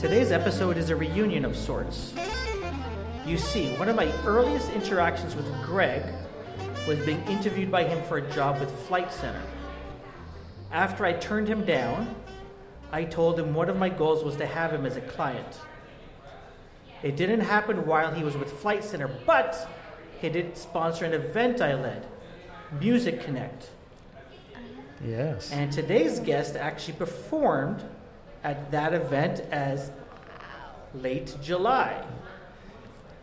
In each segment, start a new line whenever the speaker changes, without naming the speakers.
Today's episode is a reunion of sorts. You see, one of my earliest interactions with Greg was being interviewed by him for a job with Flight Centre. After I turned him down, I told him one of my goals was to have him as a client. It didn't happen while he was with Flight Centre, but he did sponsor an event I led, Music Connect.
Yes.
And today's guest actually performed at that event as late July.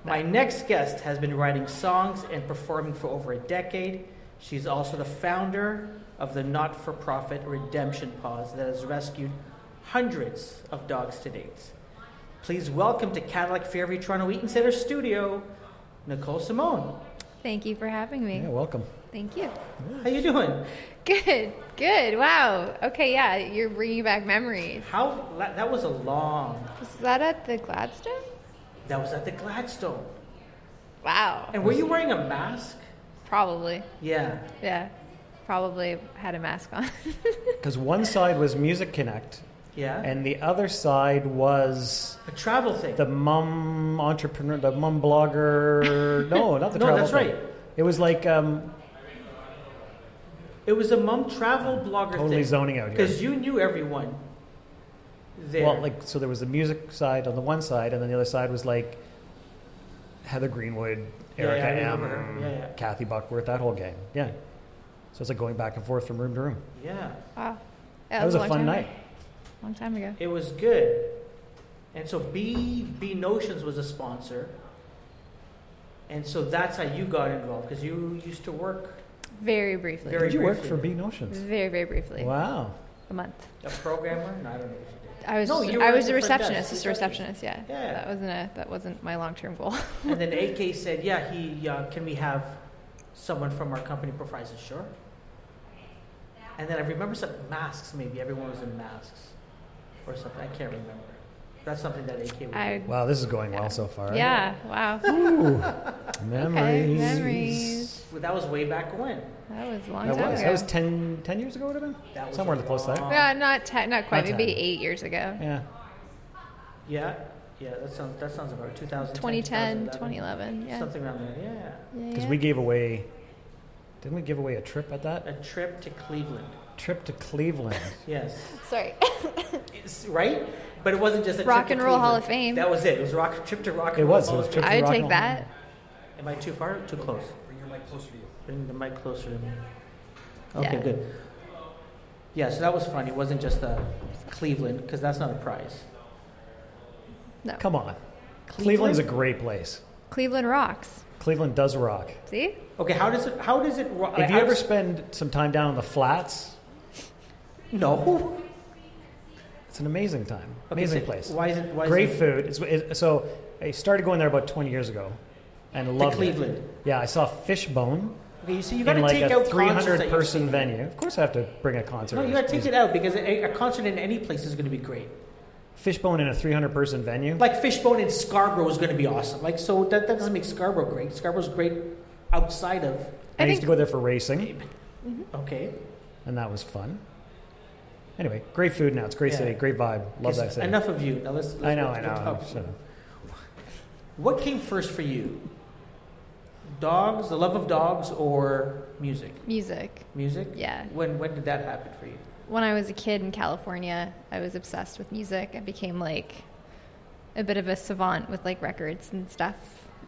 My next guest has been writing songs and performing for over a decade. She's also the founder of the not for profit Redemption Paws that has rescued hundreds of dogs to date. Please welcome to Cadillac Fairview Toronto Eaton Centre studio, Nicole Simone.
Thank you for having me.
Yeah, welcome.
Thank you.
How are you doing?
Good, good. Wow. Okay, yeah, you're bringing back memories.
How that was a long.
Was that at the Gladstone?
That was at the Gladstone.
Wow.
And were you wearing a mask?
Probably.
Yeah.
Yeah. Probably had a mask on.
Because one side was Music Connect,
Yeah.
and the other side was
a travel thing.
the mum entrepreneur, the mum blogger. No, not the
No,
travel No,
that's
thing.
right.
It was like um,
it was a mum travel blogger
totally
thing.
zoning out here.
Because you knew everyone there.
Well, like so, there was the music side on the one side, and then the other side was like Heather Greenwood,
Yeah,
Erica
yeah, I
M,
remember her. Yeah, yeah.
Kathy Buckworth, that whole gang. Yeah. So it's like going back and forth from room to room.
yeah,
wow.
That was a
long
fun
time
night.
Ago. Long time ago.
it was good. And so B B Notions was a sponsor. And so that's how you got involved because you used to work
Very briefly.
Very
Did you work
briefly.
for B Notions?
very, very briefly.
Wow.
A month.
a programmer. No, I don't know what.
I was
No,
just,
you
I
at
was
the
a
front desk.
receptionist, just a receptionist, yeah.
Yeah.
That wasn't a that wasn't my long term goal.
And then AK said, "Yeah, he uh, can we have someone from our company provide?" I said, "Sure." And then I remember some masks. Maybe everyone was in masks or something. I can't remember. That's something that AK would
I
do.
Wow, this is going well so far.
Yeah, wow.
Ooh,
Okay,
memories.
memories.
Well, that was way back when.
That was a long
That
time
was,
ago.
that was 10, 10 years ago, would have been?
That was
Somewhere
a
close to that.
Yeah, not te- not quite.
Not
Maybe
ten.
eight years ago.
Yeah.
Yeah, yeah. That sounds that sounds about 2010,
2010,
2011,
2011. Yeah.
something around there. Yeah,
Yeah,
Because
yeah.
we gave away, didn't we give away a trip at that?
a trip to Cleveland.
Trip to Cleveland.
Yes,
Sorry.
It's- right. But it wasn't just a
Rock
trip to
and Roll Hall of Fame.
That was it. It was rock trip to rock. and
It
Roll
was. It was
of
trip
Fame.
to
I would
Rock
take that.
Am I too far? Too close?
Bring mic closer to you.
Bring the mic closer to me. Okay,
Yeah.
good. Yeah, so that was fun. It wasn't just the Cleveland because that's not a prize.
No.
Come on. Cleveland's a great place.
Cleveland rocks.
Cleveland does rock.
See?
Okay, how does it? How does it? ro-
If you
how
ever
does-
spend some time down in the flats,
no.
it's an amazing time.
Okay,
Amazing
so
place.
Why is it? Why
Great
is it,
food. It's, it, so I started going there about 20 years ago and
To
loved
Cleveland.
it. Yeah, I saw Fishbone
Okay, you see, you got to
like
take out concerts
300 person venue. Of course, I have to bring a concert.
No, you got to take it out because a, a concert in any place is going to be great.
Fishbone in a 300 person venue.
Like Fishbone in Scarborough is going to be awesome. Like so that, that doesn't make Scarborough great. Scarborough's great outside of.
I,
I
used
think-
to go there for racing, mm-hmm.
Okay.
and that was fun. Anyway, great food now. It's great
Yeah.
city, great vibe. Love that city.
Enough of you. Now let's. let's
I know,
go
I know.
topic.
Shut.
What came first for you? Dogs, the love of dogs, or music?
Music.
Music.
Yeah.
When when did that happen for you?
When I was a kid in California, I was obsessed with music. I became like a bit of a savant with like records and stuff.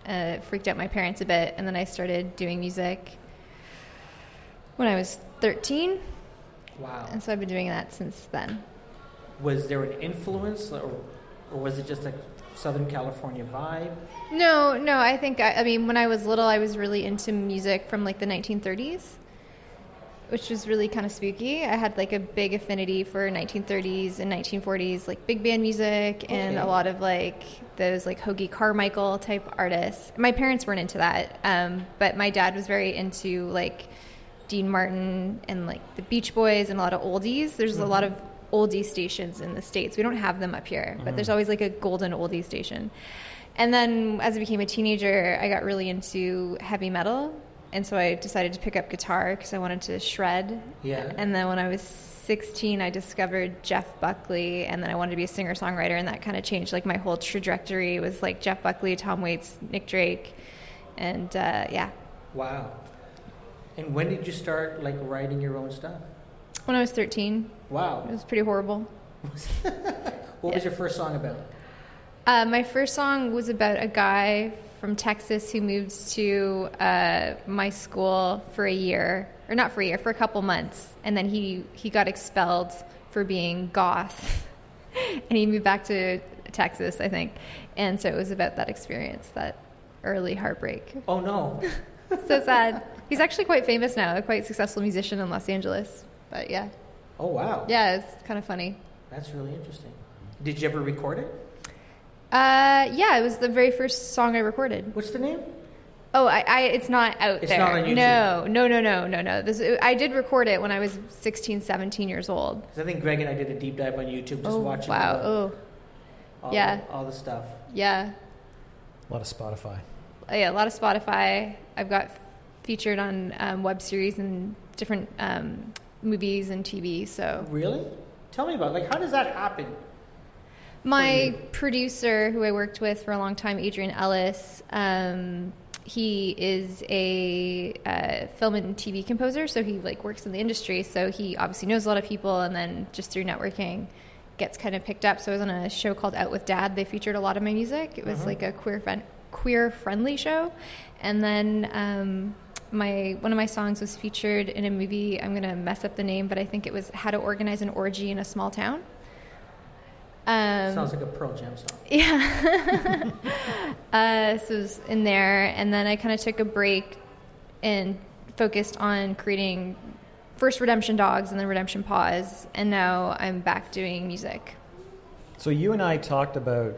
Uh, it freaked out my parents a bit, and then I started doing music when I was 13,
Wow.
and so I've been doing that since then.
Was there an influence, or, or was it just a Southern California vibe?
No, no. I think I, I mean when I was little, I was really into music from like the 1930s, which was really kind of spooky. I had like a big affinity for 1930s and 1940s, like big band music and a lot of like those like Hoagy Carmichael type artists. My parents weren't into that, um, but my dad was very into like Dean Martin and like the Beach Boys and a lot of oldies. There's a lot of oldie stations in the states. We don't have them up here, but there's always like a golden oldie station. And then as I became a teenager, I got really into heavy metal and so I decided to pick up guitar because I wanted to shred.
Yeah.
And then when I was 16, I discovered Jeff Buckley, and then I wanted to be a singer songwriter, and that kind of changed like my whole trajectory. It was like Jeff Buckley, Tom Waits, Nick Drake, and uh, yeah.
Wow. And when did you start like writing your own stuff?
When I was 13, it was pretty horrible.
What was your first song about?
Uh, my first song was about a guy from Texas who moved to uh, my school for a year, or not for a year, for a couple months, and then he he got expelled for being goth, and he moved back to Texas, I think, and so it was about that experience, that early heartbreak.
Oh no.
so sad. He's actually quite famous now, a quite successful musician in Los Angeles. But yeah,
Oh wow.
yeah, it's kind of funny.
That's really interesting. Did you ever record it?
Uh, yeah, it was the very first song I recorded.
What's the name?
Oh, I, I it's not out
It's
there.
not on YouTube.
No, no, no, no, no, no. This I did record it when I was 16, 17 years old.
'Cause I think Greg and I did a deep dive on YouTube just
oh,
watching
wow.
the-
Oh,
all,
yeah.
all the stuff.
yeah.
A lot of Spotify.
Oh, yeah, a lot of Spotify. I've got featured on um, web series and different um, movies and TV. So
Really? Tell me about it. like how does that happen?
My producer, who I worked with for a long time, Adrian Ellis, um, he is a uh, film and TV composer, so he like works in the industry. So he obviously knows a lot of people, and then just through networking, gets kind of picked up. So I was on a show called Out with Dad. They featured a lot of my music. It was
Mhm.
like a queer friend, queer friendly show, and then. Um, my one of my songs was featured in a movie. I'm gonna mess up the name, but I think it was "How to Organize an Orgy in a Small Town." Um,
Sounds like a Pearl Jam song.
yeah. uh, so it was in there, and then I kind of took a break and focused on creating first Redemption Dogs and then Redemption Paws, and now I'm back doing music.
So you and I talked about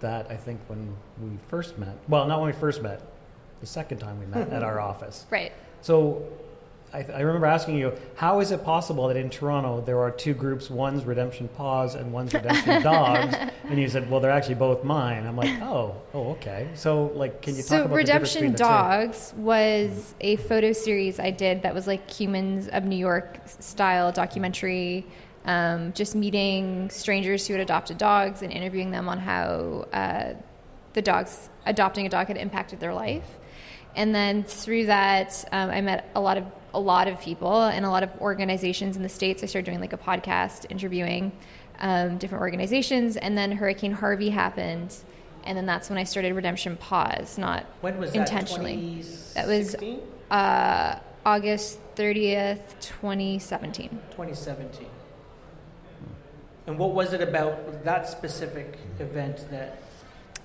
that, I think, when we first met. Well, not when we first met, the second time we met at our office.
Right.
So I, I remember asking you, how is it possible that in Toronto there are two groups, one's Redemption Paws and one's Redemption Dogs? And you said, well, they're actually both mine. I'm like, oh, oh, okay. So, like, can you talk
so
about the difference
Redemption
between the two?
Dogs was a photo series I did that was like Humans of New York style documentary, um, just meeting strangers who had adopted dogs and interviewing them on how uh, the dogs adopting a dog had impacted their life. And then through that, um, I met a lot of a lot of people and a lot of organizations in the states. I started doing like a podcast interviewing um, different organizations, and then Hurricane Harvey happened, and then that's when I started Redemption Paws. not
When was that?
intentionally. That was uh, August thirtieth, twenty seventeen.
2017. And what was it about that specific event that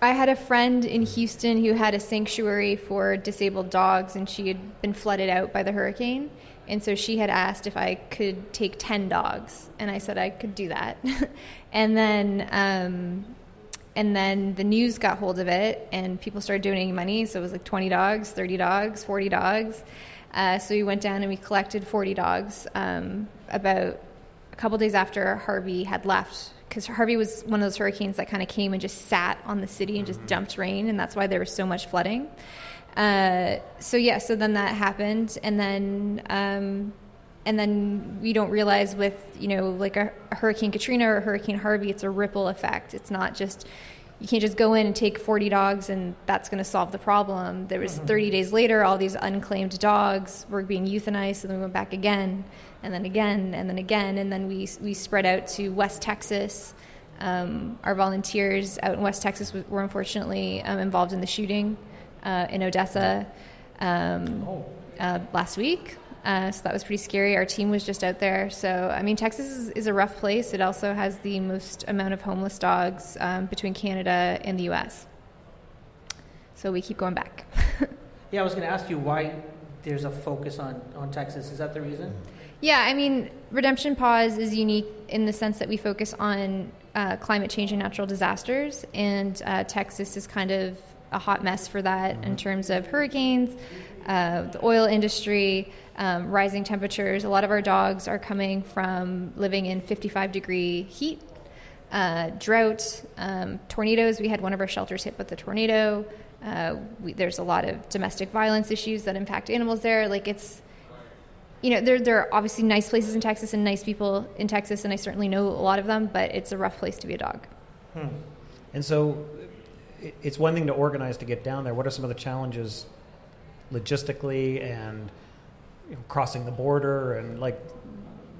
I had a friend in Houston who had a sanctuary for disabled dogs, and she had been flooded out by the hurricane. And so she had asked if I could take 10 dogs, and I said I could do that. and then, um, and then the news got hold of it, and people started donating money. So it was like 20 dogs, 30 dogs, 40 dogs. Uh, so we went down and we collected 40 dogs um, about a couple days after Harvey had left because Harvey was one of those hurricanes that kind of came and just sat on the city and just dumped rain, and that's why there was so much flooding. Uh, so yeah, so then that happened, and then um, and then we don't realize with you know like a, a Hurricane Katrina or Hurricane Harvey, it's a ripple effect. It's not just you can't just go in and take 40 dogs and that's going to solve the problem. There was 30 days later, all these unclaimed dogs were being euthanized, so then we went back again, and then again, and then again, and then we we spread out to West Texas. Um, our volunteers out in West Texas were unfortunately um, involved in the shooting uh, in Odessa um,
Oh.
uh, last week. Uh, so that was pretty scary. Our team was just out there. So, I mean, Texas is, is a rough place. It also has the most amount of homeless dogs um, between Canada and the U.S. So we keep going back.
Yeah, I was going to ask you why there's a focus on, on Texas. Is that the reason?
Yeah, I mean, Redemption Paws is unique in the sense that we focus on uh, climate change and natural disasters, and uh, Texas is kind of a hot mess for that in terms of hurricanes, uh, the oil industry, um, rising temperatures. A lot of our dogs are coming from living in 55 degree heat, uh, drought, um, tornadoes. We had one of our shelters hit with a tornado. Uh, we, there's a lot of domestic violence issues that impact animals there. Like it's, you know, there there are obviously nice places in Texas and nice people in Texas, and I certainly know a lot of them. But it's a rough place to be a dog.
Hmm.
And so it's one thing to organize to get down there. What are some of the challenges logistically and you know, crossing the border and like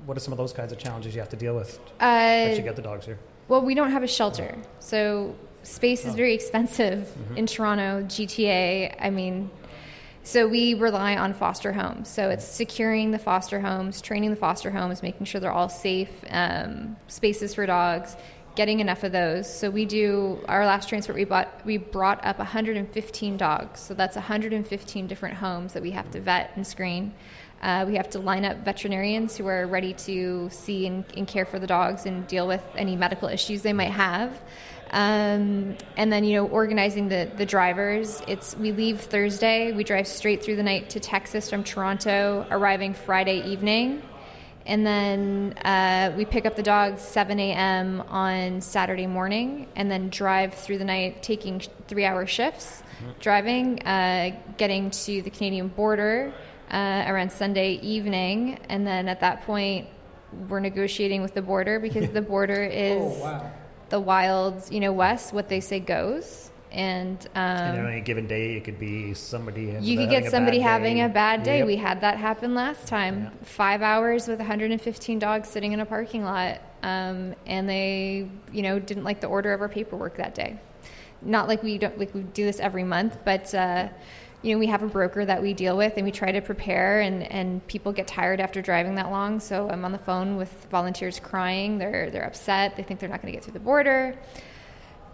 what are some of those kinds of challenges you have to deal with
Uh,
actually get the dogs here?
Well, we don't have a shelter, so space is
Oh.
very expensive in Toronto, GTA. I mean, so we rely on foster homes. So it's securing the foster homes, training the foster homes, making sure they're all safe um, spaces for dogs, getting enough of those. So we do our last transport. We bought we brought up 115 dogs. So that's 115 different homes that we have to vet and screen. Uh, we have to line up veterinarians who are ready to see and, and care for the dogs and deal with any medical issues they might have. Um, and then, you know, organizing the, the drivers. It's we leave Thursday, we drive straight through the night to Texas from Toronto, arriving Friday evening. And then uh, we pick up the dogs 7 a.m. on Saturday morning, and then drive through the night, taking three-hour shifts, driving, uh, getting to the Canadian border uh, around Sunday evening, and then at that point, we're negotiating with the border because the border is
Oh, wow.
The wild, you know, west. What they say goes, and um,
and on any given day, it could be somebody.
you could get somebody
bad
having a bad day.
Yep.
We had that happen last time.
Yeah.
Five hours with 115 dogs sitting in a parking lot, um, and they, you know, didn't like the order of our paperwork that day. Not like we don't like we do this every month, but. Uh, you know, we have a broker that we deal with, and we try to prepare. And, and people get tired after driving that long. So I'm on the phone with volunteers crying. They're they're upset. They think they're not going to get through the border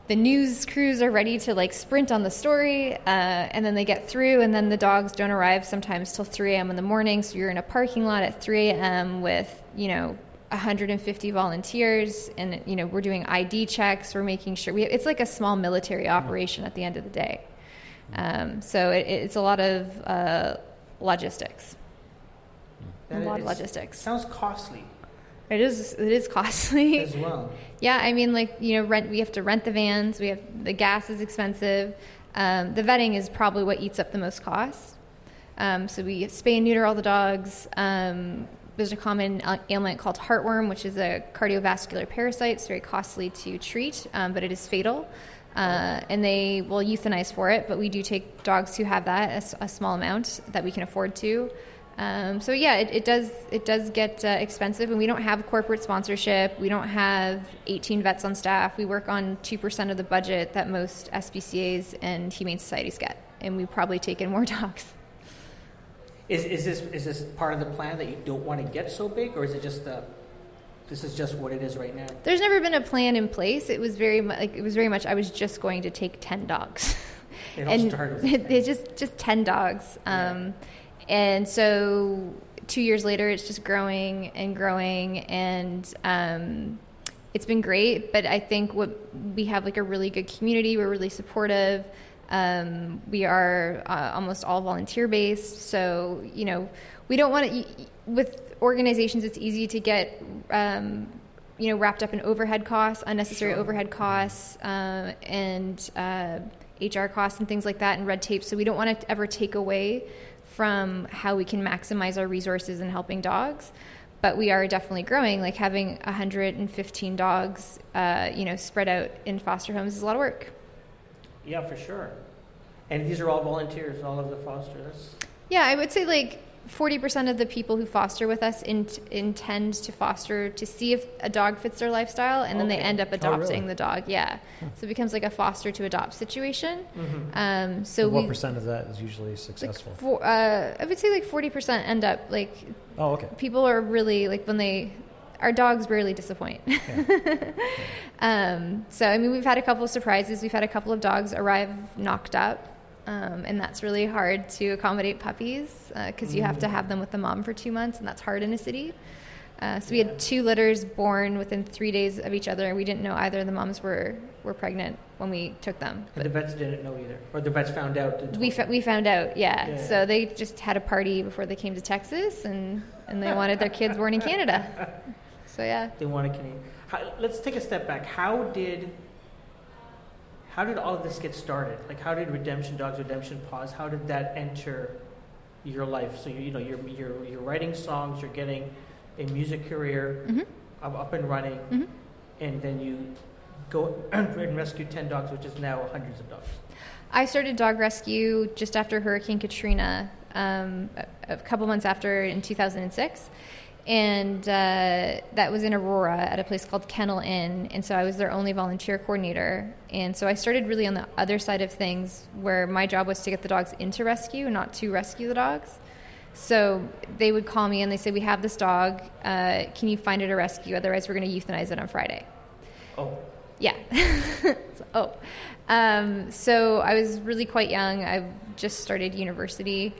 the news crews are ready to like sprint on the story uh, and then they get through and then the dogs don't arrive sometimes till 3 a.m in the morning so you're in a parking lot at 3 a.m with you know 150 volunteers and you know we're doing id checks we're making sure we it's like a small military operation at the end of the day um, so it, it's a lot of uh, logistics a
And
lot of logistics
Sounds costly
it is it is costly
as well.
Yeah, I mean, like you know, rent. We have to rent the vans. We have the gas is expensive. Um, the vetting is probably what eats up the most cost. Um, so we spay and neuter all the dogs. Um, there's a common uh, ailment called heartworm, which is a cardiovascular parasite. It's very costly to treat, um, but it is fatal. Uh, and they will euthanize for it, but we do take dogs who have that, a small amount that we can afford to. Um, so yeah, it, it does it does get uh, expensive, and we don't have corporate sponsorship. We don't have 18 vets on staff. We work on two percent of the budget that most SPCA's and humane societies get, and we probably take in more dogs.
Is, is this is this part of the plan that you don't want to get so big, or is it just the this is just what it is right now?
There's never been a plan in place. It was very mu- like it was very much. I was just going to take 10 dogs.
It all
and
started
it,
10.
it's just just 10 dogs um, and so two years later it's just growing and growing and um, it's been great but i think what we have like a really good community we're really supportive um, we are uh, almost all volunteer based so you know we don't want to with organizations it's easy to get um, you know wrapped up in overhead costs unnecessary
Sure.
overhead costs uh, and uh, HR costs and things like that and red tape. So we don't want to ever take away from how we can maximize our resources in helping dogs. But we are definitely growing. Like having 115 dogs, uh, you know, spread out in foster homes is a lot of work.
Yeah, for sure. And these are all volunteers, all of the fosters.
Yeah, I would say like 40% of the people who foster with us in, intend to foster to see if a dog fits their lifestyle, and then they end up
Oh,
adopting
really?
the dog. Yeah, so it becomes like a foster to adopt situation.
Mm-hmm.
Um, so
So what
we,
percent of that is usually
like
successful?
for, uh, I would say like 40% end up like
oh, okay.
people are really like when they our dogs rarely disappoint. um, so I mean, we've had a couple of surprises. We've had a couple of dogs arrive knocked up, um, and that's really hard to accommodate puppies because you have to have them with the mom for two months, and that's hard in a city. Uh, so we had two litters born within three days of each other. And we didn't know either of the moms were were pregnant when we took them.
And the vets didn't know either, or the vets found out.
We, fa- we found out, yeah.
Yeah.
So they just had a party before they came to Texas, and, and they wanted their kids born in Canada. So yeah,
They wanted Canadian. How, let's take a step back. How did how did all of this get started? Like, how did Redemption Dogs, Redemption Paws, how did that enter your life? So you, you know, you're you're you're writing songs, you're getting a music career
hmm
up and running,
hmm
and then you go and rescue ten dogs, which is now hundreds of dogs.
I started dog rescue just after Hurricane Katrina, um, a, a couple months after in 2006. And uh, that was in Aurora at a place called Kennel Inn. And so I was their only volunteer coordinator. And so I started really on the other side of things where my job was to get the dogs into rescue, not to rescue the dogs. So they would call me and they say, We have this dog. Uh, can you find it a rescue? Otherwise, we're going to euthanize it on Friday.
Oh,
Yeah. So- oh. Um, so I was really quite young. I just started university.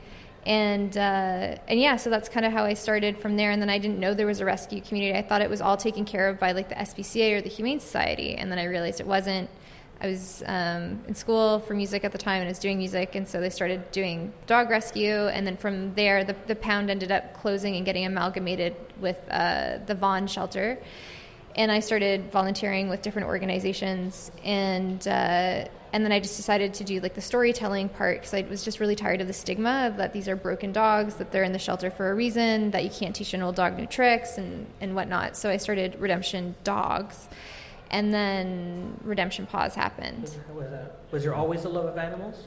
And, uh, and yeah, so that's kind of how I started from there. And then I didn't know there was a rescue community. I thought it was all taken care of by like the SPCA or the Humane Society. And then I realized it wasn't. I was um, in school for music at the time and I was doing music. And so they started doing dog rescue. And then from there, the, the pound ended up closing and getting amalgamated with uh, the Vaughan shelter and I started volunteering with different organizations, and uh, and then I just decided to do like the storytelling part because I was just really tired of the stigma of that these are broken dogs, that they're in the shelter for a reason, that you can't teach an old dog new tricks and and whatnot. So I started Redemption Dogs, and then Redemption Paws happened.
was, that, was there always a love of animals?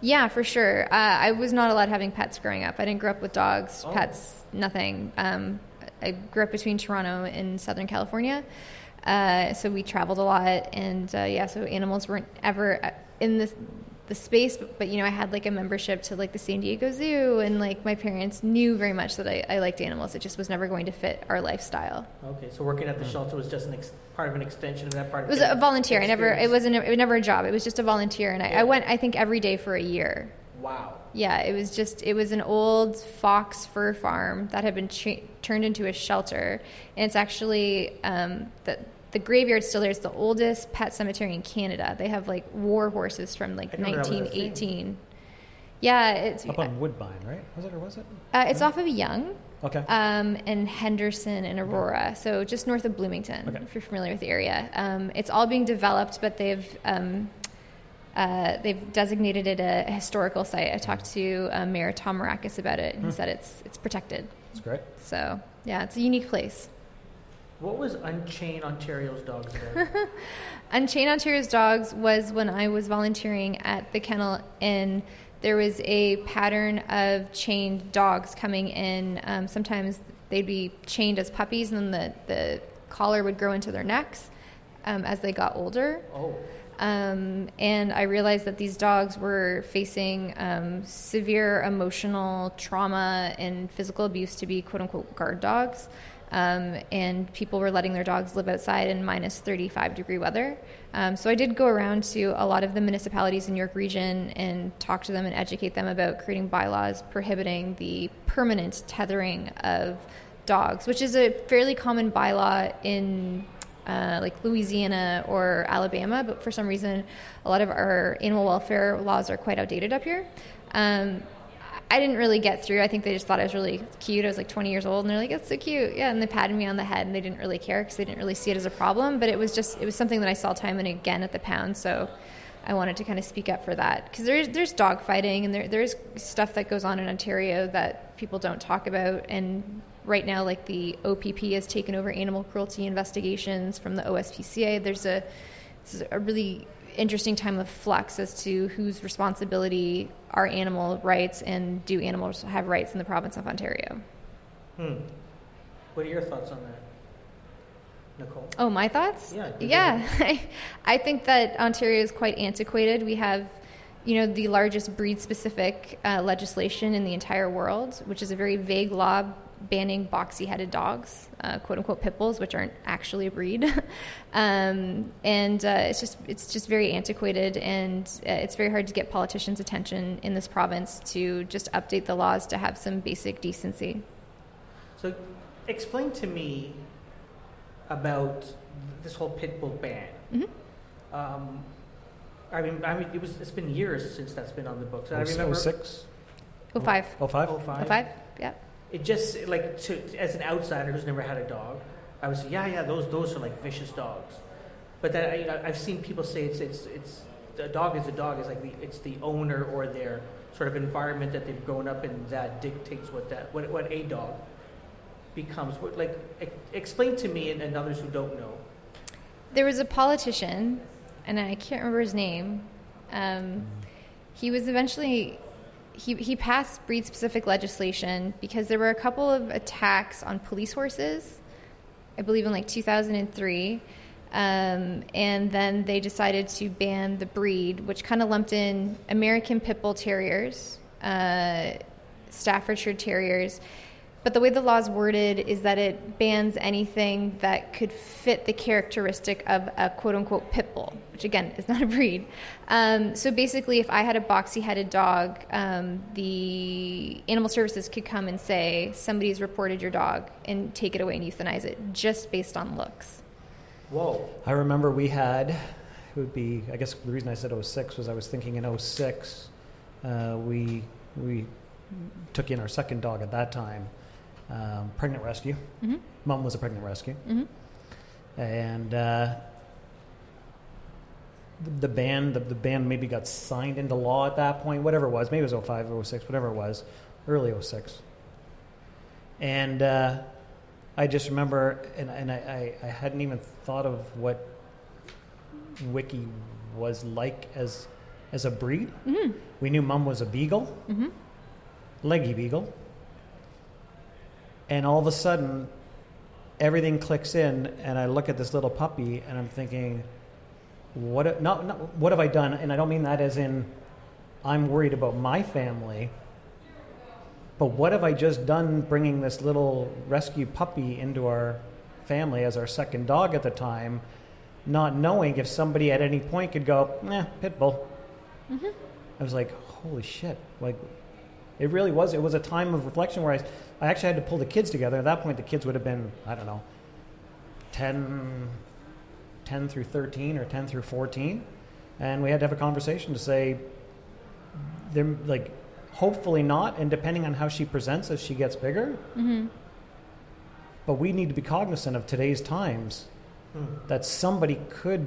Yeah, for sure. Uh, I was not allowed having pets growing up. I didn't grow up with dogs,
Oh.
pets, nothing. Um, I grew up between Toronto and Southern California, uh, so we traveled a lot, and uh, yeah, so animals weren't ever uh, in the the space. But, but you know, I had like a membership to like the San Diego Zoo, and like my parents knew very much that I, I liked animals. It just was never going to fit our lifestyle.
Okay, so working at the shelter was just an ex- part of an extension of that part.
It was a volunteer. I never. It wasn't. It was never a job. It was just a volunteer, and I,
Yeah.
I went. I think every day for a year.
Wow.
Yeah, it was just it was an old fox fur farm that had been cha- turned into a shelter, and it's actually um, the the graveyard still there. It's the oldest pet cemetery in Canada. They have like war horses from like
I didn't know that was a thing.
1918. Yeah, it's
Up on Woodbine, right? Was it or was it?
uh, it's off of Yonge.
Okay.
Um, and Henderson and Aurora, so just north of Bloomington,
Okay.
if you're familiar with the area. Um, it's all being developed, but they've um, uh, they've designated it a, historical site. I talked to uh, Mayor Tom Mrakas about it, and he said it's it's protected.
That's great.
So yeah, it's a unique place.
What was Unchain Ontario's dogs about?
Unchained Ontario's Dogs was when I was volunteering at the kennel inn. There was a pattern of chained dogs coming in. Um, sometimes they'd be chained as puppies, and then the, the collar would grow into their necks um, as they got older.
oh,
Um, and I realized that these dogs were facing um, severe emotional trauma and physical abuse to be quote unquote guard dogs. Um, and people were letting their dogs live outside in minus 35 degree weather. Um, so I did go around to a lot of the municipalities in York Region and talk to them and educate them about creating bylaws prohibiting the permanent tethering of dogs, which is a fairly common bylaw in uh, like Louisiana or Alabama, but for some reason, a lot of our animal welfare laws are quite outdated up here. Um, I didn't really get through. I think they just thought I was really cute. I was like 20 years old, and they're like, "It's so cute." Yeah, and they patted me on the head, and they didn't really care because they didn't really see it as a problem. But it was just it was something that I saw time and again at the pound, so I wanted to kind of speak up for that because there's there's dog fighting and there there's stuff that goes on in Ontario that people don't talk about and right now like the OPP has taken over animal cruelty investigations from the OSPCA there's a this is a really interesting time of flux as to whose responsibility are animal rights and do animals have rights in the province of Ontario.
hmm. What are your thoughts on that, Nicole?
Oh, my thoughts?
Yeah,
Yeah. I, I think that Ontario is quite antiquated. We have, you know, the largest breed specific uh, legislation in the entire world, which is a very vague law banning boxy headed dogs, uh, quote unquote pit bulls, which aren't actually a breed. um, and uh, it's just it's just very antiquated, and uh, it's very hard to get politicians' attention in this province to just update the laws to have some basic decency.
So, explain to me about this whole pit bull ban.
Mhm.
Um, I mean, I mean, it was it's been years since that's been on the books. I
Oh,
remember
six?
Oh, five.
Oh, five?
Oh, five.
Oh, five? Yeah.
It just like to as an outsider who's never had a dog, I would say, yeah, yeah, those those are like vicious dogs. But then I, I- I've seen people say it's it's it's a dog is a dog. It's like the, it's the owner or their sort of environment that they've grown up in that dictates what that what, what a dog becomes. What, like explain to me and, and others who don't know.
There was a politician, and I can't remember his name. Um, he was eventually he he passed breed specific legislation because there were a couple of attacks on police horses. I believe in like 2003. Um, and then they decided to ban the breed, which kind of lumped in American Pit Bull Terriers, uh, Staffordshire Terriers. But the way the law is worded is that it bans anything that could fit the characteristic of a quote unquote pit bull, which again is not a breed. Um, so basically, if I had a boxy headed dog, um, the animal services could come and say, somebody's reported your dog and take it away and euthanize it just based on looks.
Whoa.
I remember we had, it would be, I guess the reason I said 06 was I was thinking in 06, uh, we, we took in our second dog at that time, um, pregnant rescue.
Mm-hmm.
Mom was a pregnant rescue.
Mm-hmm.
And uh, the, the ban, the, the ban maybe got signed into law at that point, whatever it was. Maybe it was 05 or 06, whatever it was, early 06. And uh, I just remember, and, and I, I, I hadn't even thought of what Wiki was like as, as a breed.
Mm-hmm.
We knew Mum was a beagle,
Mm-hmm.
leggy beagle. And all of a sudden, everything clicks in, and I look at this little puppy, and I'm thinking, what? Not, not what have I done? And I don't mean that as in I'm worried about my family, but what have I just done bringing this little rescue puppy into our family as our second dog at the time, not knowing if somebody at any point could go, "Nah, pit bull."
Mm-hmm.
I was like, "Holy shit!" Like, it really was. It was a time of reflection where I, I actually had to pull the kids together. At that point, the kids would have been, I don't know, 10, 10 through 13 or 10 through 14. And we had to have a conversation to say, they're like, hopefully not. And depending on how she presents as she gets bigger,
Mm-hmm.
but we need to be cognizant of today's times
Hmm.
that somebody could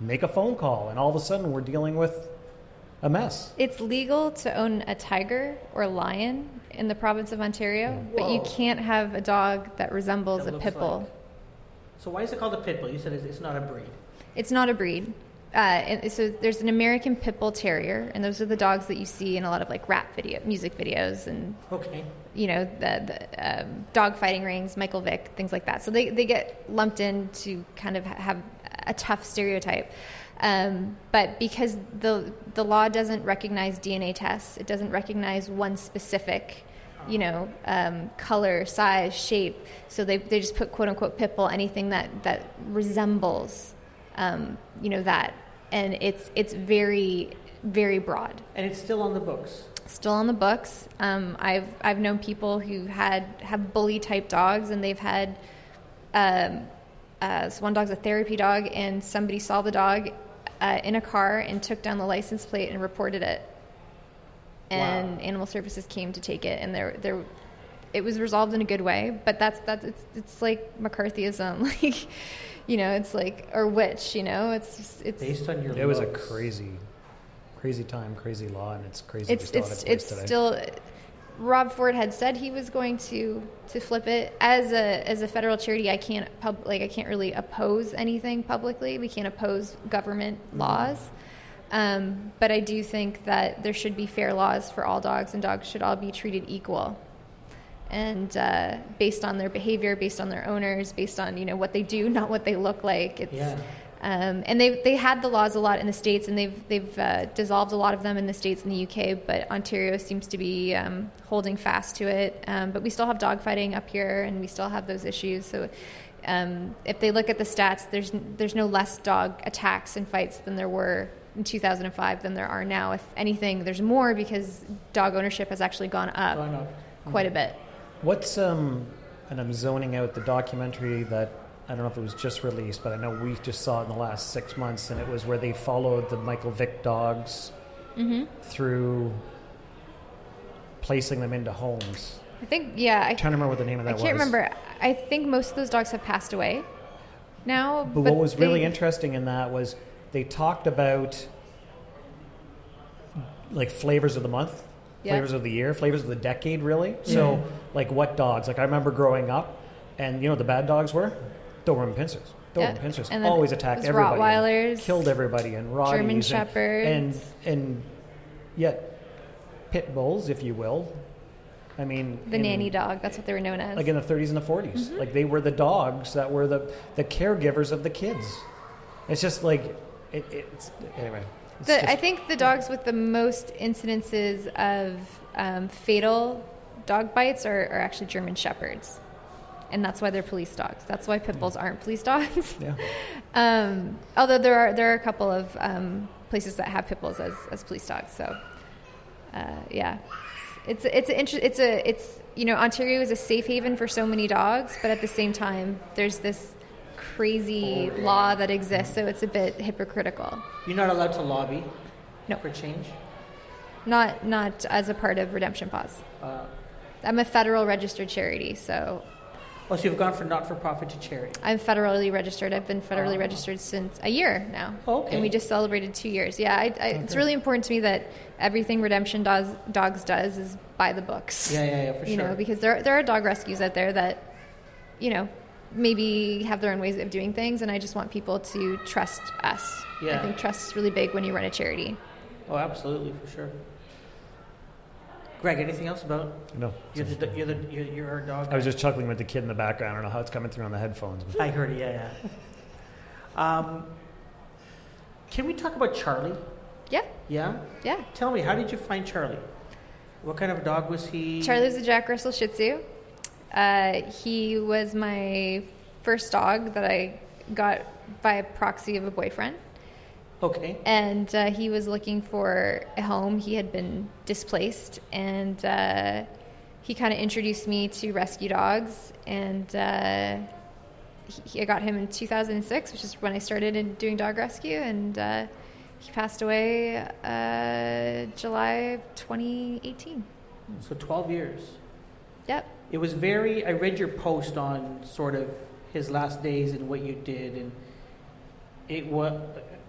make a phone call and all of a sudden we're dealing with a mess.
It's legal to own a tiger or lion in the province of Ontario, but you can't have a dog that resembles
That
a pit bull.
like- So why is it called a pit bull? You said it's, it's not a breed.
It's not a breed. Uh, so there's an American Pit Bull Terrier, and those are the dogs that you see in a lot of like rap video, music videos, and
Okay.
you know the, the um, dog fighting rings, Michael Vick, things like that. So they they get lumped in to kind of have a tough stereotype. Um, but because the the law doesn't recognize DNA tests, it doesn't recognize one specific, you know, um, color, size, shape. So they they just put quote unquote pit bull anything that that resembles, um, you know, that, and it's it's very very broad
And it's still on the books.
still on the books. Um, I've I've known people who had have bully type dogs, and they've had um, uh, so one dog's a therapy dog, and somebody saw the dog uh, in a car and took down the license plate and reported it, and
Wow.
animal services came to take it, and there there. It was resolved in a good way, but that's that's it's, it's like McCarthyism, like you know, it's like or witch, you know, it's just, it's
Based on your
It was a crazy, crazy time, crazy law, and it's crazy.
it's
we're still
it's
its
it's
today.
still Rob Ford had said he was going to to flip it as a as a federal charity. I can't pub, like I can't really oppose anything publicly. We can't oppose government laws, um, but I do think that there should be fair laws for all dogs, and dogs should all be treated equal. And uh, based on their behavior, based on their owners, based on you know what they do, not what they look like. It's,
Yeah.
Um, and they they had the laws a lot in the states, and they've they've uh, dissolved a lot of them in the states and the UK. But Ontario seems to be um, holding fast to it. Um, but we still have dogfighting up here, and we still have those issues. So. Um, if they look at the stats, there's there's no less dog attacks and fights than there were in 2005 than there are now. If anything, there's more because dog ownership has actually gone up
Gone up.
quite a bit.
What's um, and I'm zoning out the documentary that I don't know if it was just released, but I know we just saw it in the last six months, and it was where they followed the Michael Vick dogs
hmm
through placing them into homes.
I think yeah. I,
I'm trying to remember what the name of that was.
I can't
was.
remember. I think most of those dogs have passed away now.
But, what was really interesting in that was they talked about like flavors of the month,
Yeah.
flavors of the year, flavors of the decade, really. So, like what dogs? Like I remember growing up, and you know what the bad dogs were Doberman Pinschers. Doberman
Yeah.
Pinschers
And
always attacked everybody,
Rottweilers,
killed everybody, and Rotties,
German Shepherds.
and and yet pit bulls, if you will. I mean,
The
in-
nanny dog. That's what they were known as.
like in the 30s and the 40s. Like they were the dogs that were the the caregivers of the kids. It's just like it, it's anyway. It's
The,
just-
I think the dogs with the most incidences of um, fatal dog bites are, are actually German Shepherds. And that's why they're police dogs. That's why pit bulls aren't police dogs.
yeah.
um, although there are there are a couple of um, places that have pit bulls as, as police dogs. So, uh, yeah, it's it's a, inter- it's a it's you know Ontario is a safe haven for so many dogs, but at the same time there's this crazy law that exists, so it's a bit hypocritical.
You're not allowed to lobby
No.
for change.
Not not as a part of Redemption Paws.
Uh,
I'm a federal registered charity, so
oh, so you've gone from not-for-profit to charity.
I'm federally registered. I've been federally
Oh.
registered since a year now.
Oh, okay.
And we just celebrated two years. Yeah, I, I, it's really important to me that everything Redemption does, Dogs does is by the books.
Yeah, yeah, yeah, for
you
sure.
know, because there there are dog rescues out there that, you know, maybe have their own ways of doing things, and I just want people to trust us.
Yeah.
I think trust is really big when you run a charity.
oh, absolutely, for sure. Greg, anything else about
No.
you're the, you're, the, you're, you're our dog?
I was just chuckling with the kid in the background. I don't know how it's coming through on the headphones. But
I heard it. Yeah, yeah. Um, can we talk about Charlie?
Yeah,
Yeah.
yeah.
Tell me, how did you find Charlie? What kind of dog was he?
Charlie's a Jack Russell Shih Tzu. Uh, he was my first dog that I got by proxy of a boyfriend.
Okay.
And uh, he was looking for a home. He had been displaced. And uh, he kind of introduced me to rescue dogs. And uh, he, I got him in 2006, which is when I started in doing dog rescue. And uh, he passed away uh, July 2018.
So 12 years.
Yep.
It was very. I read your post on sort of his last days and what you did, and it was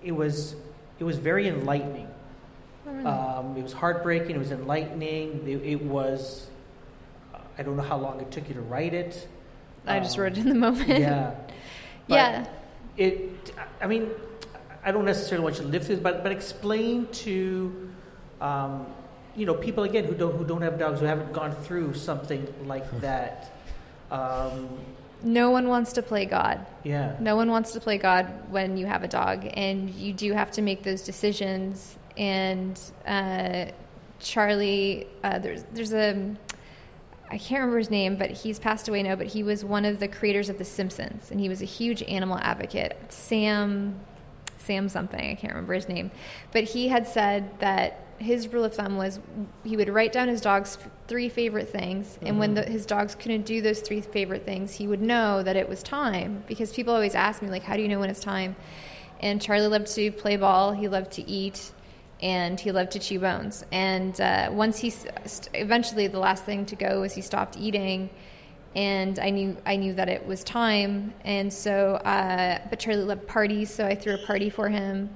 it was it was very enlightening. Um, it was heartbreaking. It was enlightening. It, it was. I don't know how long it took you to write it.
I just
Um,
wrote it in the moment.
Yeah. But
yeah.
It. I mean, I don't necessarily want you to live through this, but but explain to, um, you know, people again who don't who don't have dogs who haven't gone through something like that.
No one wants to play God.
yeah.
No one wants to play God when you have a dog, and you do have to make those decisions. And uh, Charlie, uh, there's there's a I can't remember his name, but he's passed away now. But he was one of the creators of The Simpsons, and he was a huge animal advocate. Sam, Sam something, I can't remember his name, but he had said that his rule of thumb was he would write down his dog's three favorite things, and when the, his dogs couldn't do those three favorite things, he would know that it was time. Because people always ask me like, "How do you know when it's time?" And Charlie loved to play ball. He loved to eat and he loved to chew bones. And uh, once he st- eventually, the last thing to go was he stopped eating, and I knew I knew that it was time. And so, uh, but Charlie loved parties, so I threw a party for him.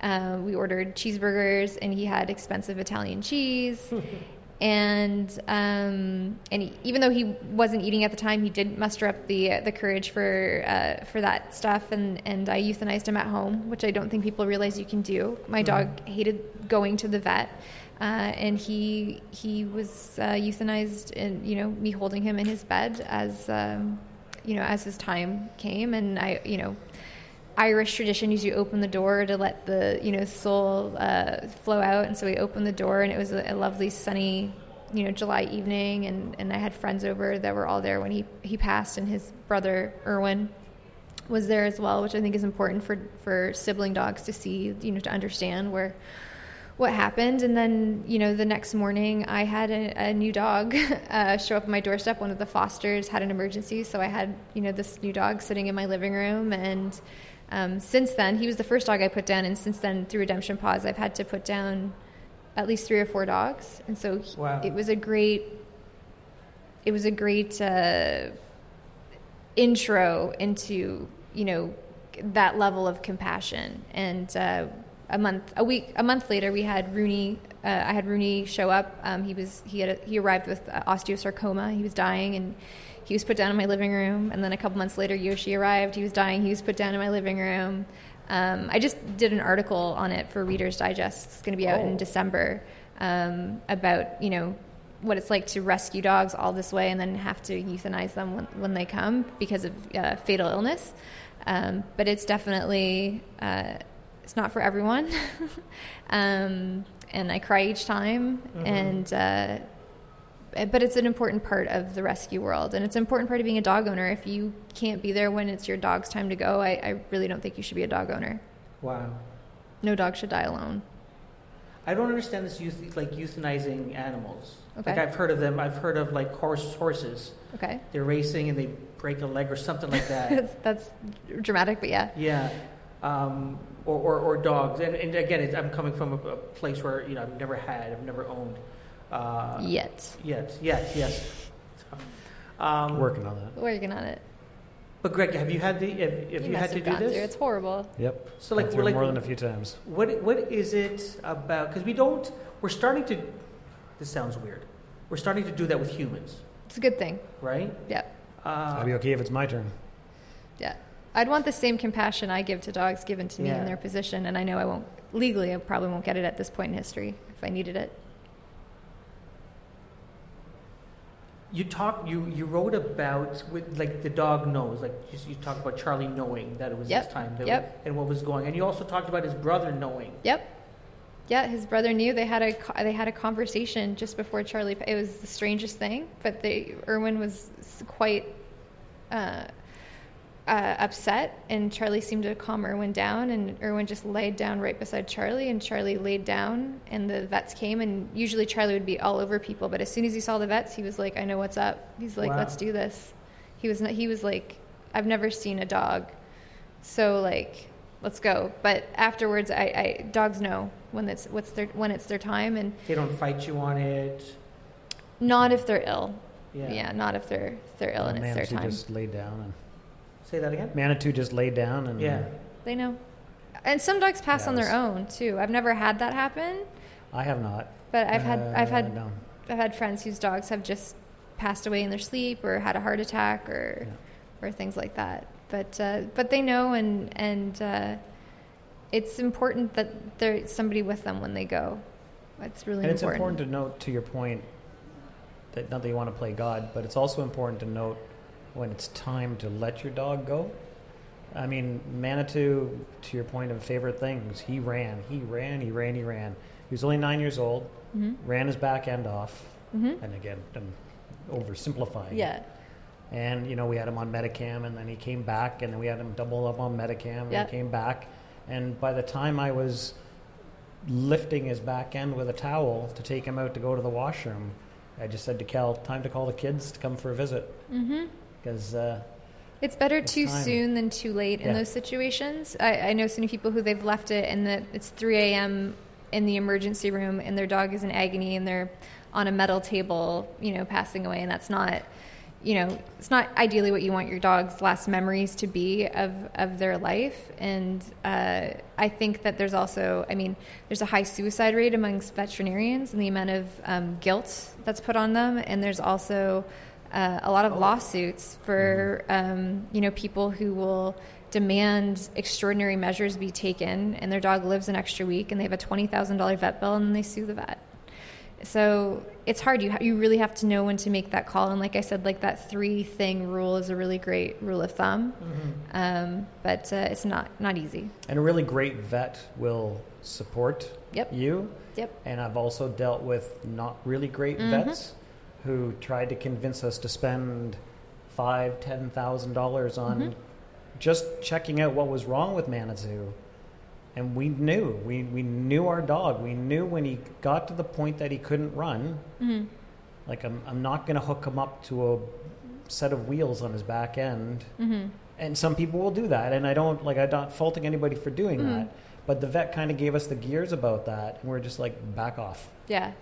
Uh, we ordered cheeseburgers, and he had expensive Italian cheese. and um, and he, even though he wasn't eating at the time, he did muster up the the courage for uh, for that stuff, and and I euthanized him at home, which I don't think people realize you can do. My dog hated going to the vet, uh, and he he was uh, euthanized, and you know me holding him in his bed as um, you know as his time came, and I you know. Irish tradition is you open the door to let the you know soul uh, flow out, and so we opened the door, and it was a, a lovely sunny you know July evening, and, and I had friends over that were all there when he he passed, and his brother Erwin was there as well, which I think is important for for sibling dogs to see you know to understand where what happened. And then you know the next morning i had a, a new dog uh, show up on my doorstep one of the fosters had an emergency. So i had you know this new dog sitting in my living room. And um, since then he was the first dog i put down and since then through redemption paws i've had to put down at least three or four dogs and so he-
Wow.
it was a great it was a great uh, intro into you know that level of compassion and uh, a month, a week, a month later, we had Rooney. Uh, I had Rooney show up. Um, he was he had a, he arrived with uh, osteosarcoma. He was dying, and he was put down in my living room. And then a couple months later, Yoshi arrived. He was dying. He was put down in my living room. Um, I just did an article on it for Reader's Digest. It's going to be out
Oh.
in December um, about you know what it's like to rescue dogs all this way and then have to euthanize them when, when they come because of uh, fatal illness. Um, but it's definitely uh, it's not for everyone. um, and I cry each time, and uh, but it's an important part of the rescue world, and it's an important part of being a dog owner. If you can't be there when it's your dog's time to go, I, I really don't think you should be a dog owner.
Wow.
No dog should die alone.
I don't understand this youth, like euthanizing animals.
Okay.
Like I've heard of them. I've heard of like horse horses.
Okay,
They're racing and they break a leg or something like that.
that's, that's dramatic, but yeah.
yeah. Um, or, or, or dogs. And, and again, it's, I'm coming from a, a place where you know I've never had, I've never owned. Uh,
Yet
Yet. Yes. Yes. Um,
Working on that.
working on it.
But Greg, have you had the? Have, have you, had to do this?
through. It's horrible.
Yep.
So like,
Been through
like
more than a few times.
What what is it about? Because we don't. We're starting to. This sounds weird. We're starting to do that with humans,
It's a good thing.
right?
Yeah,
I'd
Uh,
be okay if it's my turn.
Yeah. I'd want the same compassion I give to dogs given to me
Yeah.
in their position, and I know I won't legally. I probably won't get it at this point in history if I needed it.
you talk. You you wrote about with like the dog knows. Like you, you talked about Charlie knowing that it was
Yep.
his time. That
Yep.
And what was going. And you also talked about his brother knowing.
Yep. Yeah, his brother knew they had a they had a conversation just before Charlie. It was the strangest thing, but they Irwin was quite uh, uh, upset, and Charlie seemed to calm Irwin down, and Irwin just laid down right beside Charlie, and Charlie laid down, and the vets came, and usually Charlie would be all over people, but as soon as he saw the vets, he was like, "I know what's up." He's like,
Wow.
"Let's do this." He was not, he was like, "I've never seen a dog so like, let's go. But afterwards, I, I dogs know when it's what's their when it's their time, and
They don't fight you on it.
not if they're ill.
Yeah.
Yeah, not if they're they're ill and it's their
Manitou
time.
just laid down and
Say that again.
Manitou just laid down and
Yeah.
They know. And some dogs pass
Yeah,
on their own too. I've never had that happen,
I have not.
but I've had I've
Uh,
had
no.
I've had friends whose dogs have just passed away in their sleep or had a heart attack or or things like that. But uh, but they know and and uh, it's important that there's somebody with them when they go. It's really important.
And it's
important.
important to note, to your point, that not that you want to play God, but it's also important to note when it's time to let your dog go. I mean, Manitou, to your point of favorite things, he ran, he ran, he ran, he ran. He was only nine years old,
hmm
ran his back end off,
hmm
and again, I'm oversimplifying.
Yeah.
And you know, we had him on Metacam, and then he came back, and then we had him double up on Metacam, and
Yeah.
he came back. And by the time I was lifting his back end with a towel to take him out to go to the washroom, I just said to Kel, "Time to call the kids to come for a visit,"
hmm
because uh,
It's better
It's
too
time.
soon than too late in those situations. I, I know so many people who they've left it and that it's 3 a.m. in the emergency room and their dog is in agony and they're on a metal table, you know, passing away, and that's not, you know, it's not ideally what you want your dog's last memories to be of of their life. And uh, I think that there's also, I mean, there's a high suicide rate amongst veterinarians and the amount of um, guilt that's put on them, and there's also uh, a lot of lawsuits for um, you know people who will demand extraordinary measures be taken, and their dog lives an extra week, and they have a twenty thousand dollar vet bill, and then they sue the vet. So it's hard. You ha- you really have to know when to make that call, and like I said, like that three thing rule is a really great rule of thumb, um, but uh, it's not not easy.
and a really great vet will support
Yep.
you.
Yep.
And I've also dealt with not really great
Mhm.
vets who tried to convince us to spend five, ten thousand dollars on
Mhm.
just checking out what was wrong with Manitou. And we knew, we, we knew our dog. We knew when he got to the point that he couldn't run,
hmm
like I'm, I'm not going to hook him up to a set of wheels on his back end.
hmm
And some people will do that, and I don't like I'm not faulting anybody for doing
Mhm.
that. But the vet kind of gave us the gears about that, and we're just like back off,
Yeah,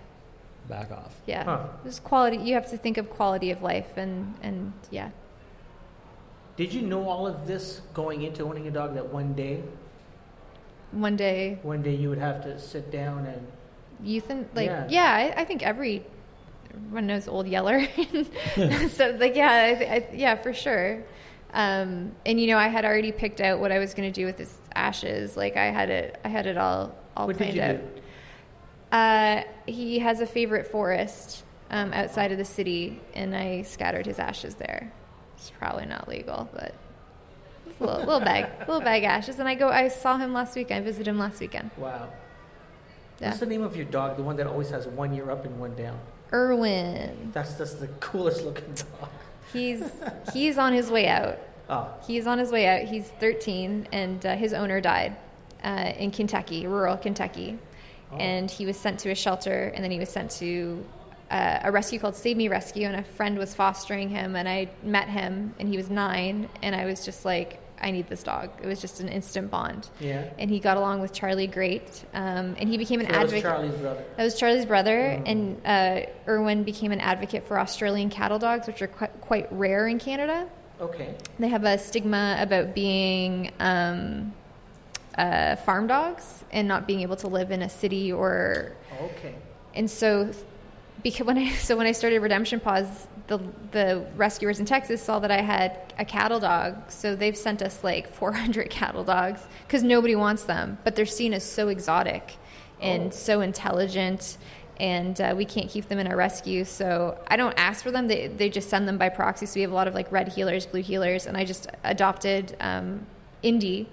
back off.
yeah.
Huh.
There's quality. You have to think of quality of life, and and yeah.
Did you know all of this going into owning a dog that one day?
one day
One day you would have to sit down and
Ethan, like,
Yeah.
yeah, I, I think every everyone knows Old Yeller. so, like, yeah, I, I, yeah, for sure. Um, and you know, I had already picked out what I was going to do with his ashes. Like, I had it, I had it all, all
what did
planned
you
out.
do?
Uh, he has a favorite forest um, outside of the city, and I scattered his ashes there. It's probably not legal, but it's a little, little bag, little bag ashes. And I go, I saw him last week. I visited him last weekend.
Wow.
Yeah.
What's the name of your dog? The one that always has one ear up and one down.
Irwin.
That's just the coolest looking dog.
He's he's on his way out.
Oh,
He's on his way out. He's 13, and uh, his owner died uh, in Kentucky, rural Kentucky.
Oh.
And he was sent to a shelter, and then he was sent to uh, a rescue called Save Me Rescue, and a friend was fostering him, and I met him, and he was nine, and I was just like, I need this dog. It was just an instant bond.
yeah.
And he got along with Charlie great, um, and he became an
So that was. Charlie's brother.
That was Charlie's brother,
Mm.
and uh, Irwin became an advocate for Australian cattle dogs, which are quite, quite rare in Canada.
Okay.
They have a stigma about being um, uh, farm dogs and not being able to live in a city or.
Okay.
And so, because when I so when I started Redemption Paws, the the rescuers in Texas saw that I had a cattle dog, so they've sent us like 400 cattle dogs because nobody wants them, but they're seen as so exotic and
Oh.
so intelligent. And uh, we can't keep them in our rescue, so I don't ask for them. They, they just send them by proxy. So we have a lot of like red heelers, blue heelers, and I just adopted um, Indy,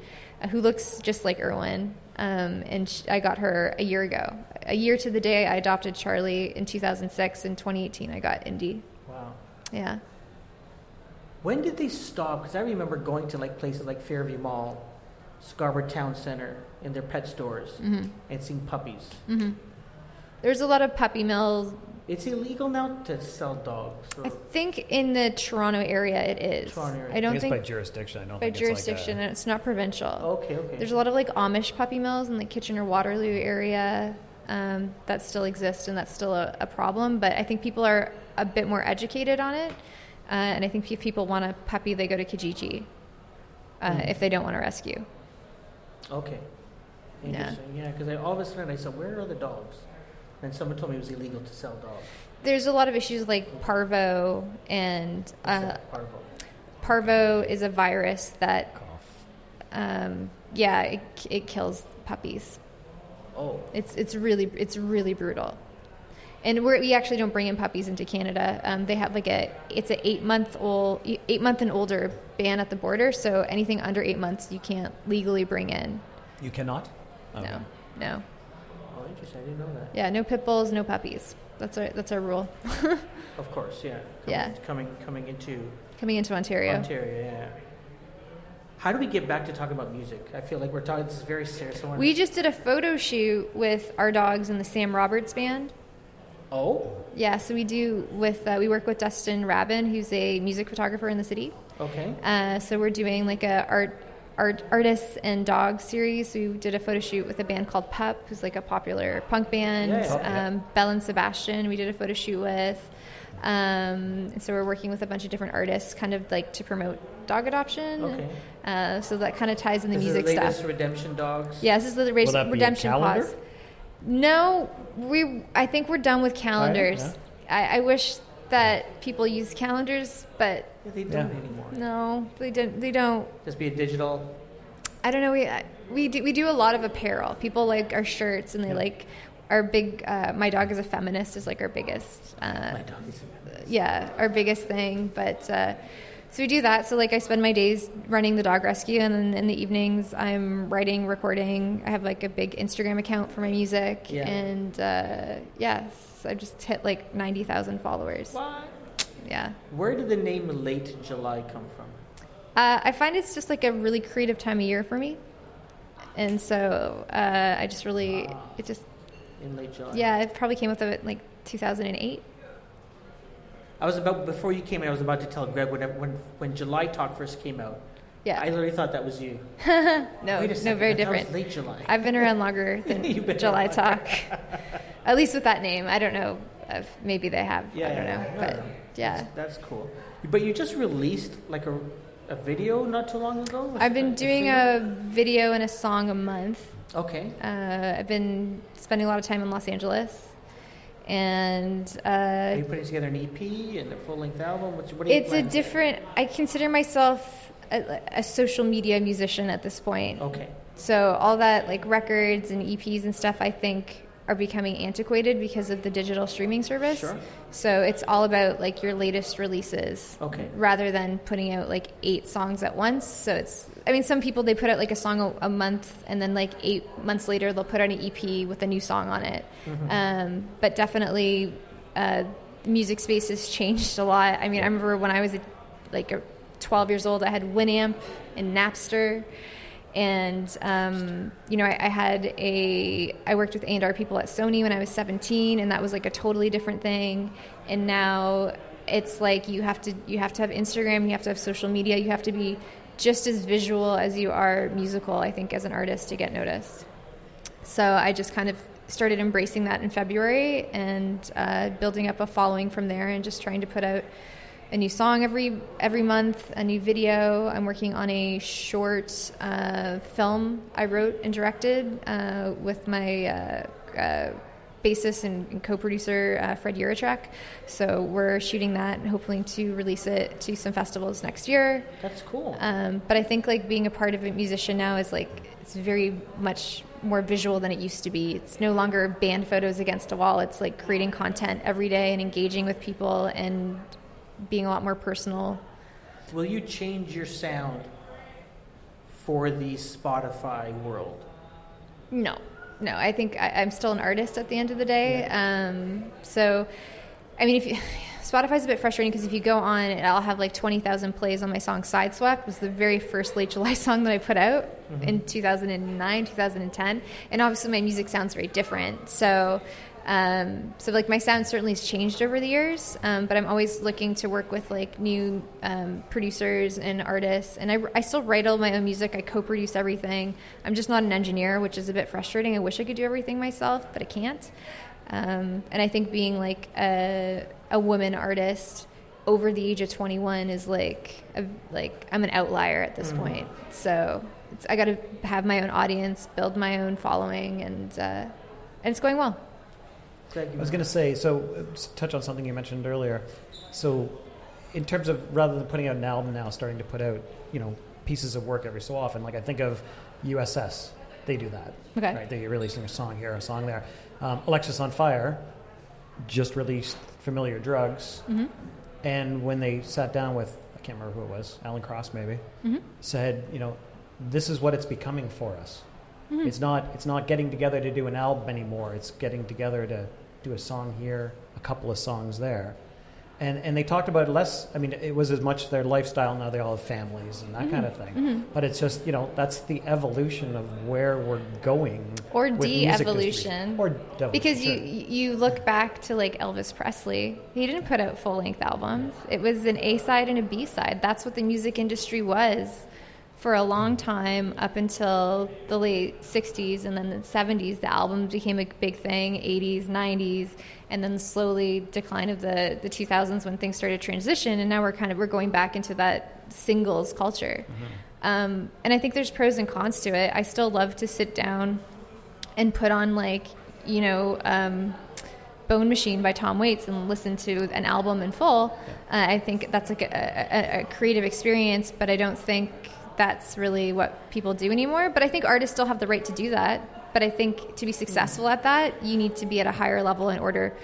who looks just like Irwin. Um, and sh- I got her a year ago. A year to the day, I adopted Charlie in 2006. In 2018, I got Indy.
Wow.
Yeah.
When did they stop? Because I remember going to like places like Fairview Mall, Scarborough Town Centre, in their pet stores,
hmm
and seeing puppies.
hmm There's a lot of puppy mills.
It's illegal now to sell dogs.
I think in the Toronto area it is.
Toronto area.
I
I
don't
think it's by jurisdiction. I don't
by
think it's like a-
jurisdiction, and it's not provincial.
okay, okay.
There's a lot of like Amish puppy mills in the Kitchener Waterloo area um, that still exist, and that's still a, a problem. But I think people are a bit more educated on it, uh, and I think if people want a puppy, they go to Kijiji uh,
Mm.
if they don't want a rescue.
Okay.
Yeah.
Interesting. Yeah, because all of a sudden I said, "Where are the dogs?" And someone told me it was illegal to sell dogs.
There's a lot of issues like parvo, and uh,
parvo?
parvo is a virus that, um, yeah, it, it kills puppies.
Oh,
It's it's really it's really brutal. And we're, we actually don't bring in puppies into Canada. Um, they have like a it's an eight month old eight month and older ban at the border. So anything under eight months you can't legally bring in.
You cannot. Okay.
No, no,
interesting. I didn't know that.
yeah, no pit bulls, no puppies. That's our that's our rule.
Of course, yeah. Coming,
Yeah.
Coming, coming into
Coming into Ontario,
Ontario, yeah. How do we get back to talking about music? I feel like we're talking. This is very serious. Wanna-
we just did a photo shoot with our dogs in the Sam Roberts band.
oh,
Yeah, so we do with uh, we work with Dustin Rabin, who's a music photographer in the city.
okay.
Uh, so we're doing like a art, art artists and dogs series. We did a photo shoot with a band called Pup, who's like a popular punk band.
Yeah, yeah.
Okay.
Um, Belle and Sebastian, we did a photo shoot with. Um, so we're working with a bunch of different artists, kind of like to promote dog adoption.
Okay.
Uh, so that kind of ties in the
this
music
is the latest
stuff.
Redemption Dogs.
Yeah, this is the race,
Will that be a
redemption
calendar?
pause. No, we. I think we're done with calendars.
yeah.
I, I wish that people use calendars, but
Yeah, they don't
Yeah.
anymore.
no, they don't. They don't.
Just be a digital.
I don't know. We we do we do a lot of apparel. People like our shirts, and they
Yeah.
like our big. Uh, my dog is a feminist. Is like our biggest. Uh,
My dog is. a feminist.
yeah, our biggest thing. But uh, so we do that. So like I spend my days running the dog rescue, and then in the evenings I'm writing, recording. I have like a big Instagram account for my music,
Yeah.
and uh, yes, I just hit like ninety thousand followers.
What?
Yeah.
Where did the name Late July come from?
Uh, I find it's just like a really creative time of year for me, and so uh, I just really
Ah.
it just
In late July.
yeah it probably came with it like 2008.
I was about before you came in. I was about to tell Greg when when when July Talk first came out.
Yeah.
I literally thought that was you.
no,
a
no, very
I thought was
different.
late July.
I've been around longer than
You've been
July Talk. At least with that name. I don't know if maybe they have.
Yeah,
I don't know.
yeah.
But
No, no.
yeah.
That's, that's cool. But you just released like a, a video not too long ago.
I've been doing a video and a song a month.
Okay.
Uh, I've been spending a lot of time in Los Angeles, and
Are
uh,
you putting together an EP and a full length album? What's, what are you
it's a different. I consider myself a, a social media musician at this point.
Okay.
So all that like records and EPs and stuff, I think are becoming antiquated because of the digital streaming service.
Sure.
So it's all about like your latest releases.
Okay.
Rather than putting out like eight songs at once. So it's I mean some people they put out like a song a, a month and then like eight months later they'll put out an EP with a new song on it.
Mm-hmm.
Um, but definitely uh, music space has changed a lot. I mean I remember when I was a, like a 12 years old I had Winamp and Napster and um, you know I, I had a i worked with a&r people at sony when i was 17 and that was like a totally different thing. And now it's like you have to you have to have instagram you have to have social media you have to be just as visual as you are musical i think as an artist to get noticed. So i just kind of started embracing that in february and uh, building up a following from there and just trying to put out a new song every every month, a new video. I'm working on a short uh, film I wrote and directed uh, with my uh, uh, bassist and, and co-producer uh, Fred Urachek. So we're shooting that and hoping to release it to some festivals next year.
That's cool.
Um, but I think like being a part of a musician now is like it's very much more visual than it used to be. It's no longer band photos against a wall. It's like creating content every day and engaging with people and being a lot more personal.
Will you change your sound for the Spotify world?
No, no. I think I, I'm still an artist at the end of the day. Um, so, I mean, if you, Spotify's a bit frustrating because if you go on, it, I'll have like twenty thousand plays on my song "Sideswept." Was the very first late July song that I put out in 2009, 2010, and obviously my music sounds very different. So. Um, so like my sound certainly has changed over the years, um, but I'm always looking to work with like new um, producers and artists. And I, I still write all my own music. I co-produce everything. I'm just not an engineer, which is a bit frustrating. I wish I could do everything myself, but I can't. Um, and I think being like a, a woman artist over the age of 21 is like a, like I'm an outlier at this point. So it's, I got to have my own audience, build my own following, and uh, and it's going well.
Greg, you
I was going to say, so uh, touch on something you mentioned earlier. So, in terms of rather than putting out an album now, starting to put out, you know, pieces of work every so often. Like I think of USS, they do that.
Okay.
Right, they're releasing a song here, a song there. Um, Alexisonfire just released Familiar Drugs,
Mm-hmm.
and when they sat down with, I can't remember who it was, Alan Cross maybe,
Mm-hmm.
said, you know, this is what it's becoming for us.
Mm-hmm.
It's not it's not getting together to do an album anymore. It's getting together to do a song here, a couple of songs there. And and they talked about less I mean it was as much their lifestyle now they all have families and that kind of thing.
Mm-hmm.
But it's just, you know, that's the evolution of where we're going
Or
with music
de-evolution.
Or
Because
sure.
you you look back to like Elvis Presley, he didn't put out full length albums. It was an A side and a B side. That's what the music industry was for a long time up until the late 60s and then the 70s the album became a big thing 80s 90s and then slowly decline of the, the 2000s when things started to transition and now we're kind of we're going back into that singles culture. Um, and i think there's pros and cons to it. I still love to sit down and put on like you know um, Bone Machine by Tom Waits and listen to an album in full. Uh, I think that's like a, a, a creative experience, but I don't think that's really what people do anymore. But I think artists still have the right to do that. But I think to be mm-hmm. successful at that, you need to be at a higher level in order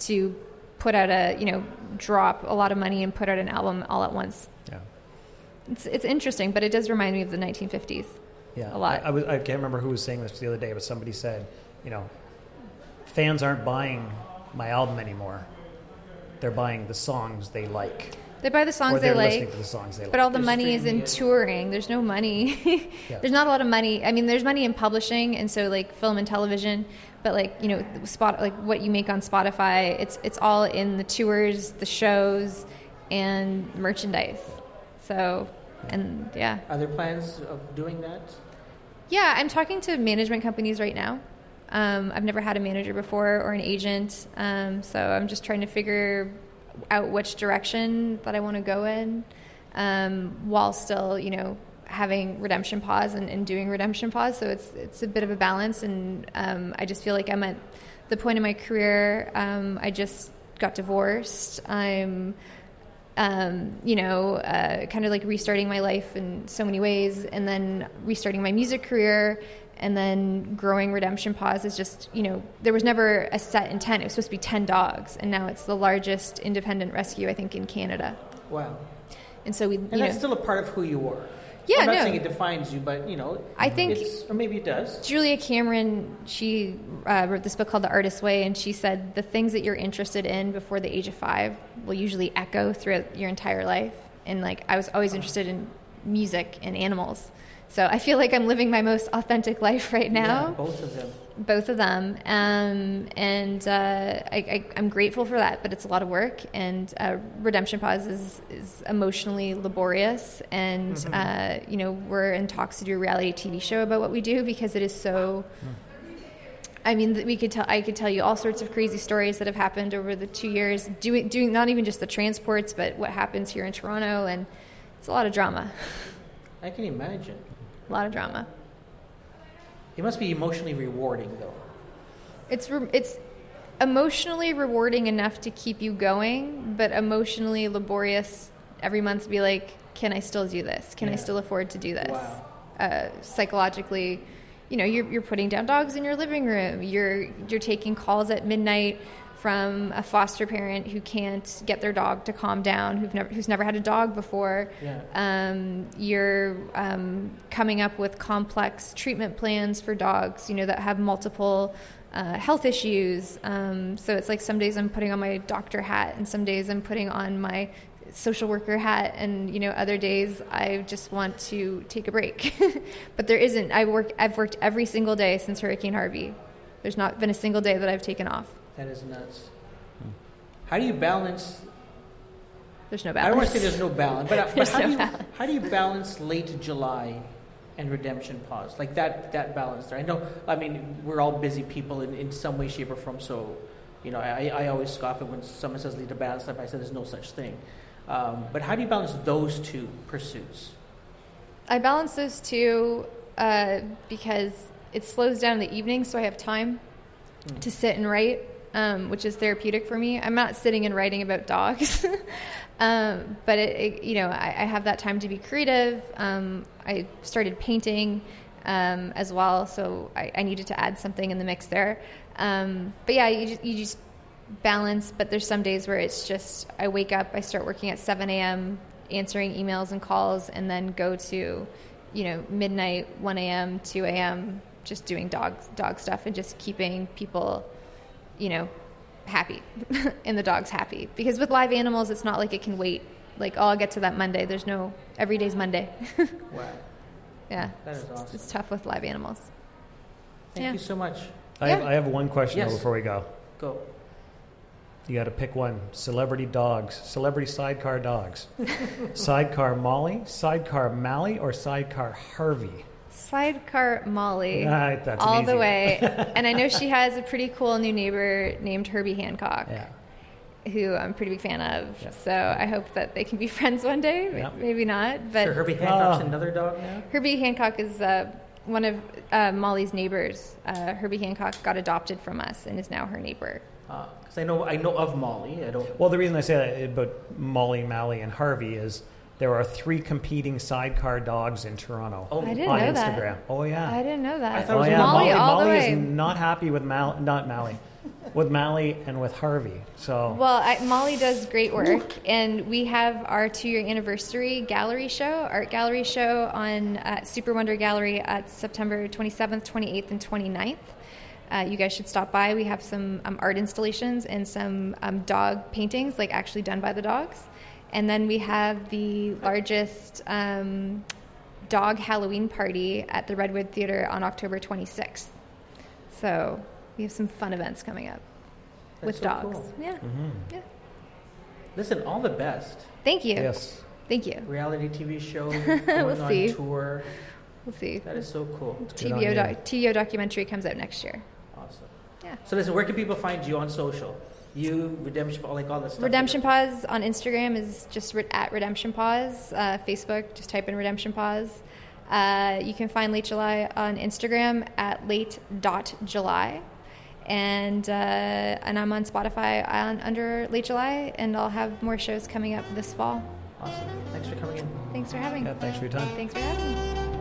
to put out a you know drop a lot of money and put out an album all at once.
Yeah.
It's it's interesting, but it does remind me of the 1950s.
Yeah,
a lot.
I, I, was, I can't remember who was saying this the other day, but somebody said, you know, fans aren't buying my album anymore. They're buying the songs they like,
They buy the songs
or
they like.
to the songs they like.
But all the
They're
money is in
it.
touring. There's no money.
Yeah.
There's not a lot of money. I mean, there's money in publishing, and so like film and television. But like you know, spot like what you make on Spotify, it's it's all in the tours, the shows, and merchandise. So, and yeah,
Are there plans of doing that?
yeah. I'm talking to management companies right now. Um, I've never had a manager before or an agent, um, so I'm just trying to figure out which direction that I want to go in, um, while still, you know, having Redemption Paws and, and doing Redemption Paws. So it's it's a bit of a balance, and um, I just feel like I'm at the point in my career. Um, I just got divorced. I'm um, you know, uh, kind of like restarting my life in so many ways, and then restarting my music career, and then growing Redemption Paws is just, you know, there was never a set intent. It was supposed to be 10 dogs, and now it's the largest independent rescue, I think, in Canada.
Wow.
And so we,
And
you
that's
know,
still a part of who you are.
Yeah,
I'm not
no.
saying it defines you, but you know,
I think
it's, or maybe it does.
Julia Cameron, she uh, wrote this book called The Artist's Way, and she said the things that you're interested in before the age of five will usually echo throughout your entire life. And like, I was always interested in music and animals. So I feel like I'm living my most authentic life right now.
Yeah, both of them.
both of them um, and uh, I, I, i'm grateful for that but it's a lot of work and uh, Redemption Paws is, is emotionally laborious and uh, you know we're in talks to do a reality tv show about what we do because it is so I mean, we could tell. I could tell you all sorts of crazy stories that have happened over the two years. Doing, doing not even just the transports, but what happens here in Toronto, and it's a lot of drama.
I can imagine.
A lot of drama.
It must be emotionally rewarding, though.
It's re- it's emotionally rewarding enough to keep you going, but emotionally laborious every month to be like, can I still do this? Can I still afford to do this?
Wow.
Uh, psychologically, you know, you're, you're putting down dogs in your living room. You're you're taking calls at midnight from a foster parent who can't get their dog to calm down, who've never who's never had a dog before.
Yeah.
Um, you're um, coming up with complex treatment plans for dogs, you know, that have multiple uh, health issues. Um, so it's like some days I'm putting on my doctor hat, and some days I'm putting on my social worker hat, and you know, other days I just want to take a break. but there isn't. I work. I've worked every single day since Hurricane Harvey. There's not been a single day that I've taken off.
That is nuts. How do you balance?
There's no balance.
I don't want to say there's no balance, but, but how
no
do you
balance.
how do you balance late July and Redemption Paws like that that balance there? I know. I mean, we're all busy people in, in some way, shape, or form. So, you know, I, I always scoff at when someone says lead to balance stuff. I said there's no such thing. Um, but how do you balance those two pursuits?
I balance those two uh, because it slows down in the evening, so I have time
Mm.
to sit and write, um, which is therapeutic for me. I'm not sitting and writing about dogs, um, but it, it, you know, I, I have that time to be creative. Um, I started painting um, as well, so I, I needed to add something in the mix there. Um, but yeah, you just, you just balance. But there's some days where it's just I wake up, I start working at 7 a.m. answering emails and calls, and then go to you know midnight, 1 a.m., 2 a.m. just doing dog dog stuff and just keeping people you know happy and the dog's happy because with live animals it's not like it can wait like oh I'll get to that Monday. There's no every day's Monday.
Wow,
yeah,
that is
it's,
awesome.
it's tough with live animals.
Thank
Yeah.
you so much.
I, have,
Yeah.
I have one question
Yes.
before we go.
Go.
You got to pick one. Celebrity dogs, celebrity sidecar dogs. sidecar Molly, sidecar Mally, or sidecar Harvey.
Sidecar Molly.
Ah, that's
all the way. and I know she has a pretty cool new neighbor named Herbie Hancock,
Yeah.
who I'm a pretty big fan of.
Yeah.
So I hope that they can be friends one day.
Yeah.
Maybe not, but
Sure, Herbie Hancock's
Ah.
another dog now.
Herbie Hancock is uh, one of uh, Molly's neighbors. Uh, Herbie Hancock got adopted from us and is now her neighbor.
Because I know I know of Molly. I don't.
Well, the reason I say that about Molly, Mally, and Harvey is there are three competing sidecar dogs in Toronto
Oh,
I didn't
on
know
Instagram.
that.
Oh yeah.
I didn't know that.
I thought it
oh
was
yeah.
Molly,
Molly,
all the
Molly
way.
is not happy with Mal, not Mally, with Mally and with Harvey. So
Well, I, Molly does great work, and we have our two-year anniversary gallery show, art gallery show on uh, Super Wonder Gallery at September 27th, 28th, and 29th. Uh, you guys should stop by. We have some um, art installations and some um, dog paintings, like actually done by the dogs. And then we have the largest um, dog Halloween party at the Redwood Theatre on October 26th. So we have some fun events coming up
That's
with
so
dogs.
cool.
Yeah.
Mhm.
Yeah.
Listen, all the best.
Thank you.
yes,
Thank you.
Reality TV show,
We'll
on
see.
tour.
We'll see.
That is so cool.
Good
TVO, doc- TVO documentary comes out next year.
Awesome.
Yeah.
So listen, where can people find you on social? You, Redemption, like all this stuff.
Redemption Paws on Instagram is just re- at Redemption Paws. Uh, Facebook, just type in Redemption Paws. Uh, you can find Late July on Instagram at late.july. And, uh, and I'm on Spotify on, under Late July, and I'll have more shows coming up this fall.
Awesome. Thanks for coming in.
Thanks for having
Yeah, thanks for your time.
Thanks for having me.